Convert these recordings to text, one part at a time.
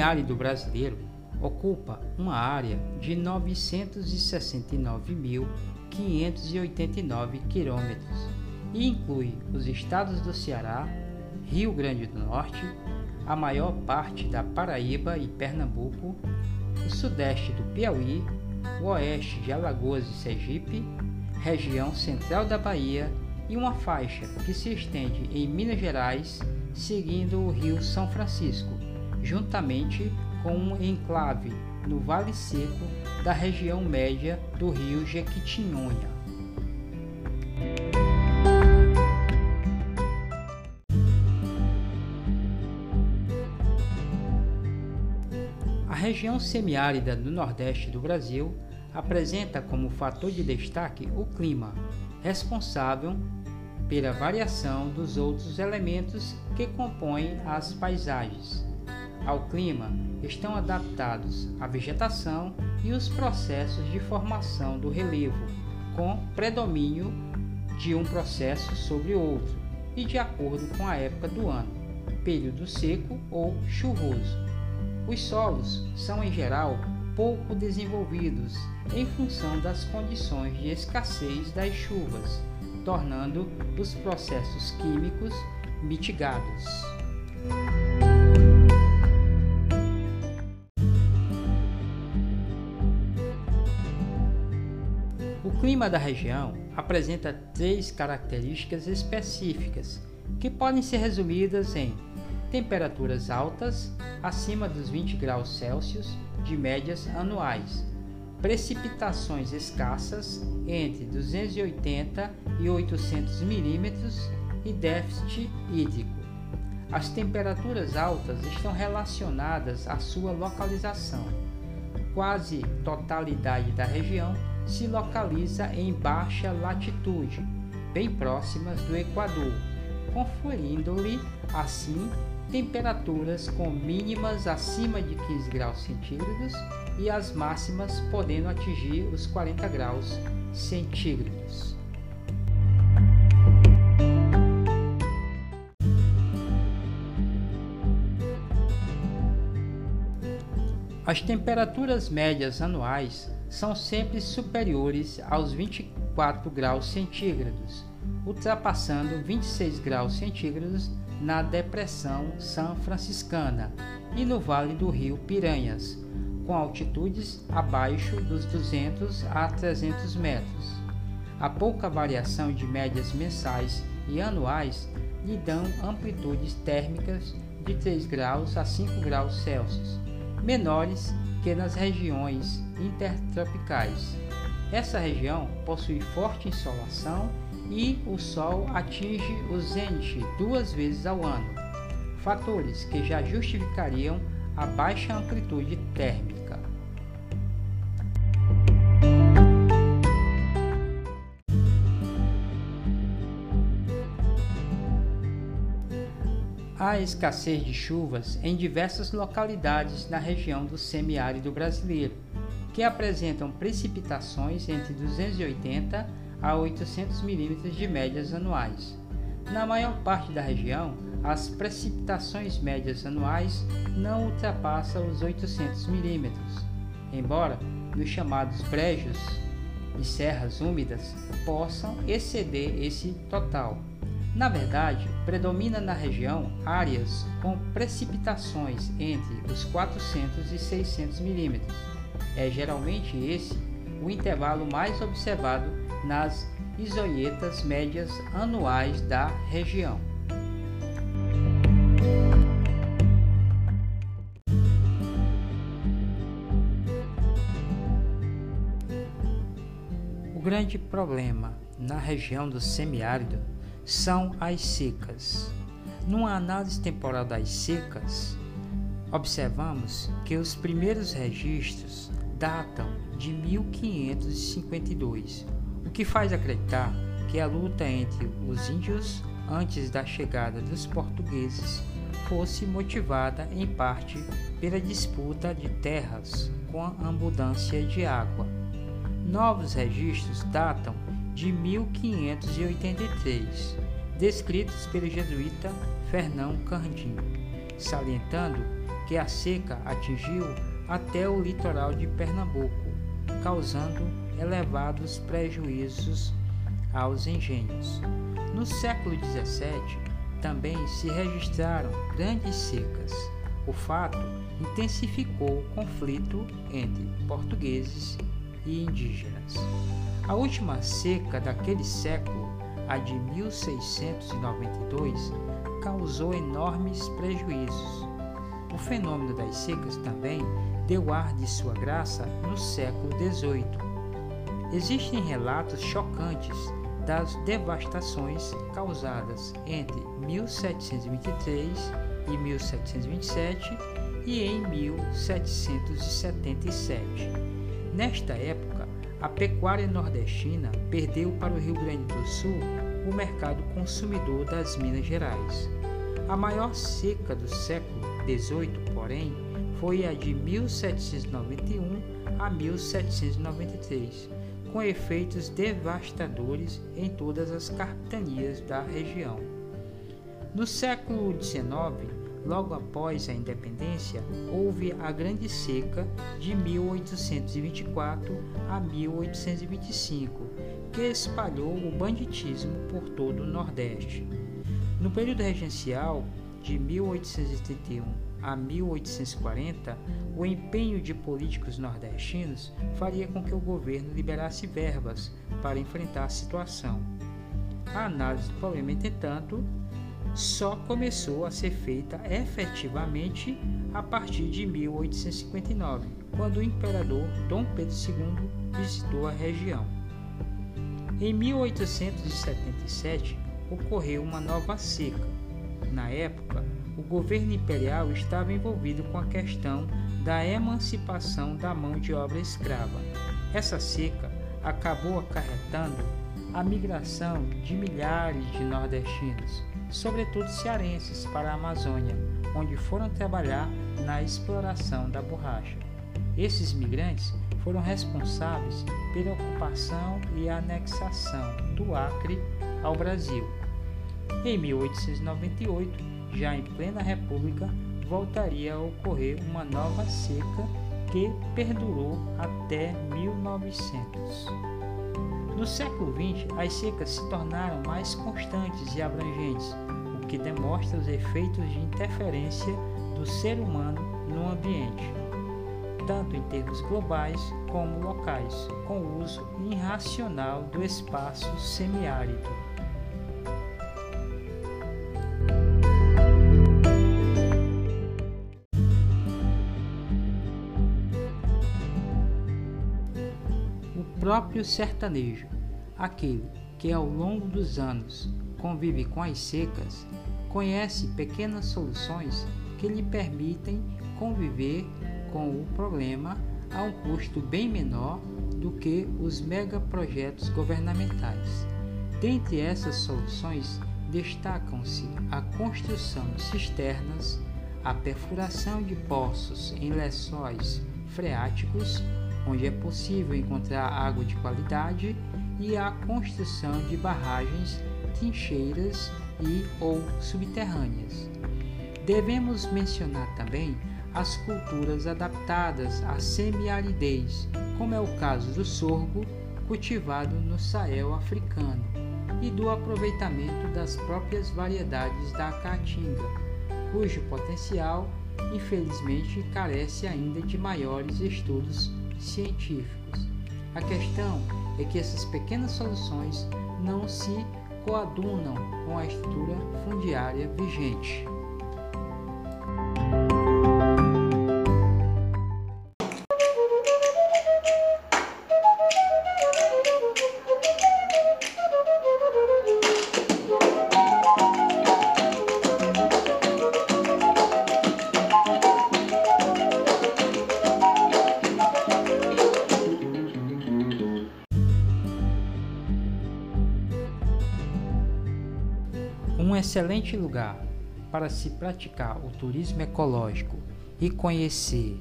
semiárido brasileiro ocupa uma área de 969.589 quilômetros e inclui os estados do Ceará, Rio Grande do Norte, a maior parte da Paraíba e Pernambuco, o sudeste do Piauí, o oeste de Alagoas e Sergipe, região central da Bahia e uma faixa que se estende em Minas Gerais, seguindo o Rio São Francisco, juntamente com um enclave no Vale Seco da região média do Rio Jequitinhonha. A região semiárida do Nordeste do Brasil apresenta como fator de destaque o clima, responsável pela variação dos outros elementos que compõem as paisagens. Ao clima estão adaptados a vegetação e os processos de formação do relevo, com predomínio de um processo sobre outro e de acordo com a época do ano, período seco ou chuvoso. Os solos são em geral pouco desenvolvidos em função das condições de escassez das chuvas, tornando os processos químicos mitigados. Clima da região apresenta três características específicas que podem ser resumidas em temperaturas altas, acima dos 20 graus Celsius, de médias anuais, precipitações escassas entre 280 e 800 milímetros e déficit hídrico. As temperaturas altas estão relacionadas à sua localização. Quase totalidade da região se localiza em baixa latitude, bem próximas do Equador, conferindo-lhe assim temperaturas com mínimas acima de 15 graus centígrados e as máximas podendo atingir os 40 graus centígrados. As temperaturas médias anuais são sempre superiores aos 24 graus centígrados, ultrapassando 26 graus centígrados na Depressão São Franciscana e no Vale do Rio Piranhas, com altitudes abaixo dos 200 a 300 metros. A pouca variação de médias mensais e anuais lhe dão amplitudes térmicas de 3 graus a 5 graus Celsius, menores que nas regiões intertropicais. Essa região possui forte insolação e o Sol atinge o zênite duas vezes ao ano, fatores que já justificariam a baixa amplitude térmica. Há escassez de chuvas em diversas localidades na região do semiárido brasileiro, que apresentam precipitações entre 280 a 800 milímetros de médias anuais. Na maior parte da região, as precipitações médias anuais não ultrapassam os 800 milímetros, embora nos chamados brejos e serras úmidas possam exceder esse total. Na verdade, predomina na região áreas com precipitações entre os 400 e 600 milímetros. É geralmente esse o intervalo mais observado nas isoietas médias anuais da região. O grande problema na região do semiárido são as secas. Numa análise temporal das secas, observamos que os primeiros registros datam de 1552, o que faz acreditar que a luta entre os índios antes da chegada dos portugueses fosse motivada em parte pela disputa de terras com a abundância de água. Novos registros datam de 1583, descritos pelo jesuíta Fernão Cardim, salientando que a seca atingiu até o litoral de Pernambuco, causando elevados prejuízos aos engenhos. No século XVII, também se registraram grandes secas. O fato intensificou o conflito entre portugueses e indígenas. A última seca daquele século, a de 1692, causou enormes prejuízos. O fenômeno das secas também deu ar de sua graça no século XVIII. Existem relatos chocantes das devastações causadas entre 1723 e 1727 e em 1777. Nesta época, a pecuária nordestina perdeu para o Rio Grande do Sul o mercado consumidor das Minas Gerais. A maior seca do século XVIII, porém, foi a de 1791 a 1793, com efeitos devastadores em todas as capitanias da região. No século XIX, logo após a independência, houve a Grande Seca de 1824 a 1825, que espalhou o banditismo por todo o Nordeste. No período regencial, de 1831 a 1840, o empenho de políticos nordestinos faria com que o governo liberasse verbas para enfrentar a situação. A análise do problema, entretanto, só começou a ser feita efetivamente a partir de 1859, quando o imperador Dom Pedro II visitou a região. Em 1877 ocorreu uma nova seca. Na época, o governo imperial estava envolvido com a questão da emancipação da mão de obra escrava. Essa seca acabou acarretando a migração de milhares de nordestinos, sobretudo cearenses, para a Amazônia, onde foram trabalhar na exploração da borracha. Esses migrantes foram responsáveis pela ocupação e anexação do Acre ao Brasil. Em 1898, já em plena República, voltaria a ocorrer uma nova seca que perdurou até 1900. No século XX, as secas se tornaram mais constantes e abrangentes, o que demonstra os efeitos de interferência do ser humano no ambiente, tanto em termos globais como locais, com o uso irracional do espaço semiárido. Próprio sertanejo, aquele que ao longo dos anos convive com as secas, conhece pequenas soluções que lhe permitem conviver com o problema a um custo bem menor do que os megaprojetos governamentais. Dentre essas soluções, destacam-se a construção de cisternas, a perfuração de poços em lençóis freáticos onde é possível encontrar água de qualidade e a construção de barragens, trincheiras e ou subterrâneas. Devemos mencionar também as culturas adaptadas à semiaridez, como é o caso do sorgo cultivado no Sahel africano e do aproveitamento das próprias variedades da caatinga, cujo potencial infelizmente carece ainda de maiores estudos científicos. A questão é que essas pequenas soluções não se coadunam com a estrutura fundiária vigente. Excelente lugar para se praticar o turismo ecológico e conhecer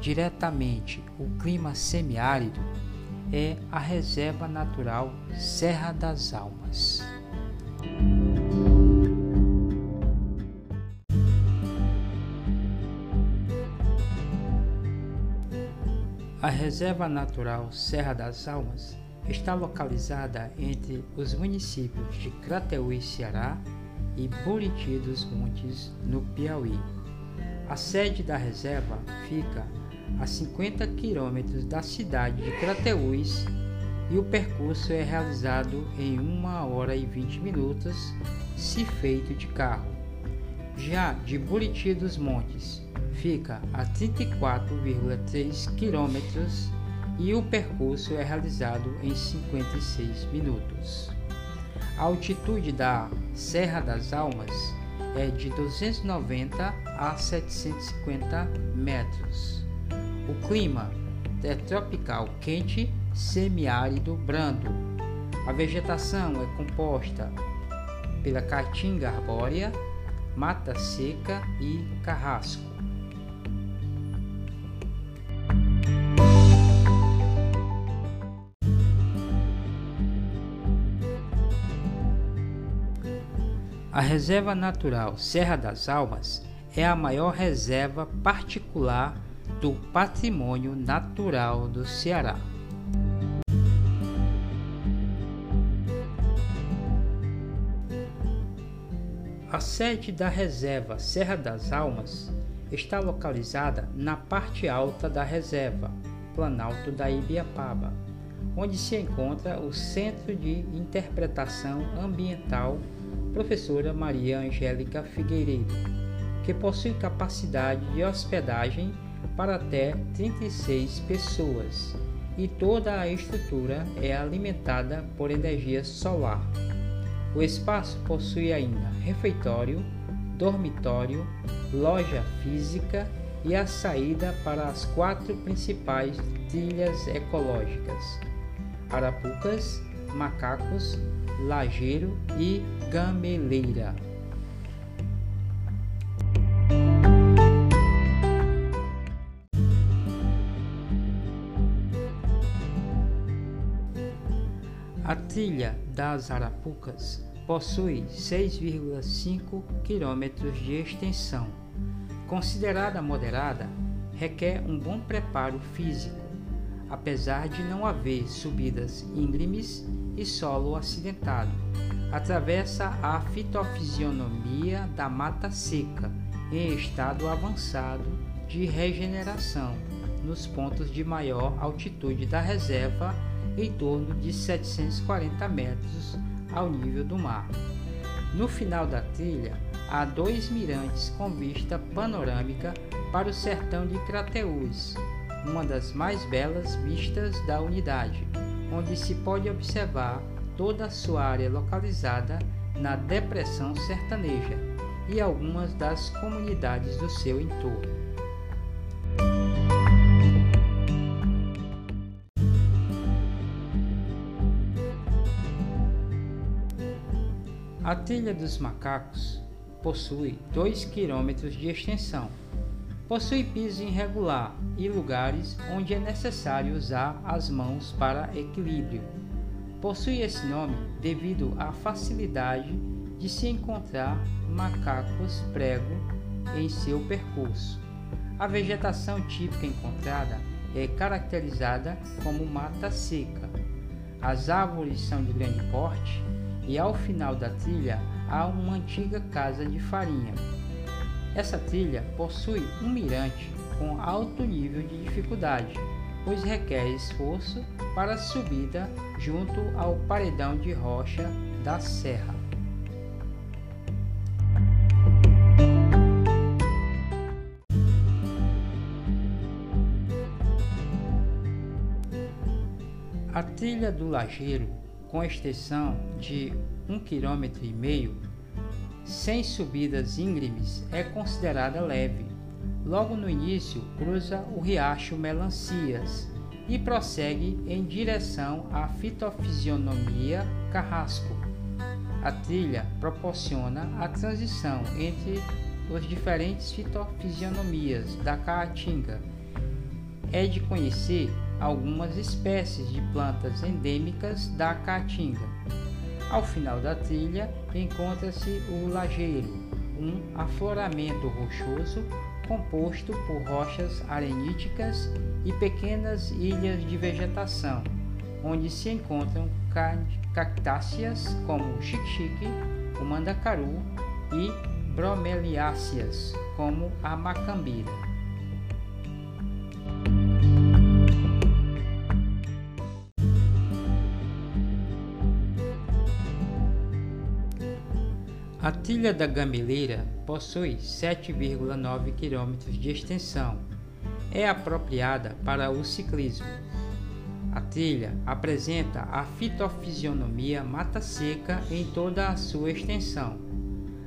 diretamente o clima semiárido é a Reserva Natural Serra das Almas. A Reserva Natural Serra das Almas está localizada entre os municípios de Crateús, Ceará e Buriti dos Montes, no Piauí. A sede da reserva fica a 50 quilômetros da cidade de Crateús e o percurso é realizado em 1 hora e 20 minutos se feito de carro. Já de Buriti dos Montes fica a 34,3 quilômetros e o percurso é realizado em 56 minutos. A altitude da Serra das Almas é de 290 a 750 metros. O clima é tropical quente, semiárido brando. A vegetação é composta pela caatinga arbórea, mata seca e carrasco. A Reserva Natural Serra das Almas é a maior reserva particular do patrimônio natural do Ceará. A sede da reserva Serra das Almas está localizada na parte alta da reserva, Planalto da Ibiapaba, onde se encontra o Centro de Interpretação Ambiental professora Maria Angélica Figueiredo, que possui capacidade de hospedagem para até 36 pessoas e toda a estrutura é alimentada por energia solar. O espaço possui ainda refeitório, dormitório, loja física e a saída para as quatro principais trilhas ecológicas: Arapucas, Macacos, Lajeiro e Gameleira. A trilha das Arapucas possui 6,5 km de extensão. Considerada moderada, requer um bom preparo físico, apesar de não haver subidas íngremes e solo acidentado. Atravessa a fitofisionomia da mata seca em estado avançado de regeneração nos pontos de maior altitude da reserva em torno de 740 metros ao nível do mar. No final da trilha, há dois mirantes com vista panorâmica para o sertão de Crateús, uma das mais belas vistas da unidade onde se pode observar toda a sua área localizada na Depressão Sertaneja e algumas das comunidades do seu entorno. A Trilha dos Macacos possui 2 km de extensão Possui piso irregular e lugares onde é necessário usar as mãos para equilíbrio. Possui esse nome devido à facilidade de se encontrar macacos prego em seu percurso. A vegetação típica encontrada é caracterizada como mata seca. As árvores são de grande porte e ao final da trilha há uma antiga casa de farinha essa trilha possui um mirante com alto nível de dificuldade, pois requer esforço para a subida junto ao paredão de rocha da serra. A trilha do Lajeiro, com extensão de 1,5 km, sem subidas íngremes, é considerada leve. Logo no início, cruza o riacho Melancias e prossegue em direção à fitofisionomia Carrasco. A trilha proporciona a transição entre as diferentes fitofisionomias da caatinga. É de conhecer algumas espécies de plantas endêmicas da caatinga. Ao final da trilha encontra-se o lajeiro, um afloramento rochoso composto por rochas areníticas e pequenas ilhas de vegetação, onde se encontram cactáceas como o xique-xique, o mandacaru e bromeliáceas como a macambira. A trilha da Gameleira possui 7,9 km de extensão. É apropriada para o ciclismo. A trilha apresenta a fitofisionomia mata seca em toda a sua extensão.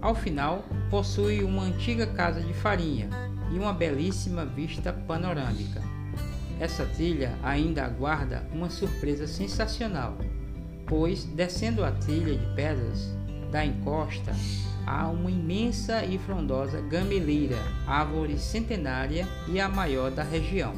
Ao final, possui uma antiga casa de farinha e uma belíssima vista panorâmica. Essa trilha ainda aguarda uma surpresa sensacional, pois descendo a trilha de pedras da encosta há uma imensa e frondosa gameleira, árvore centenária e a maior da região.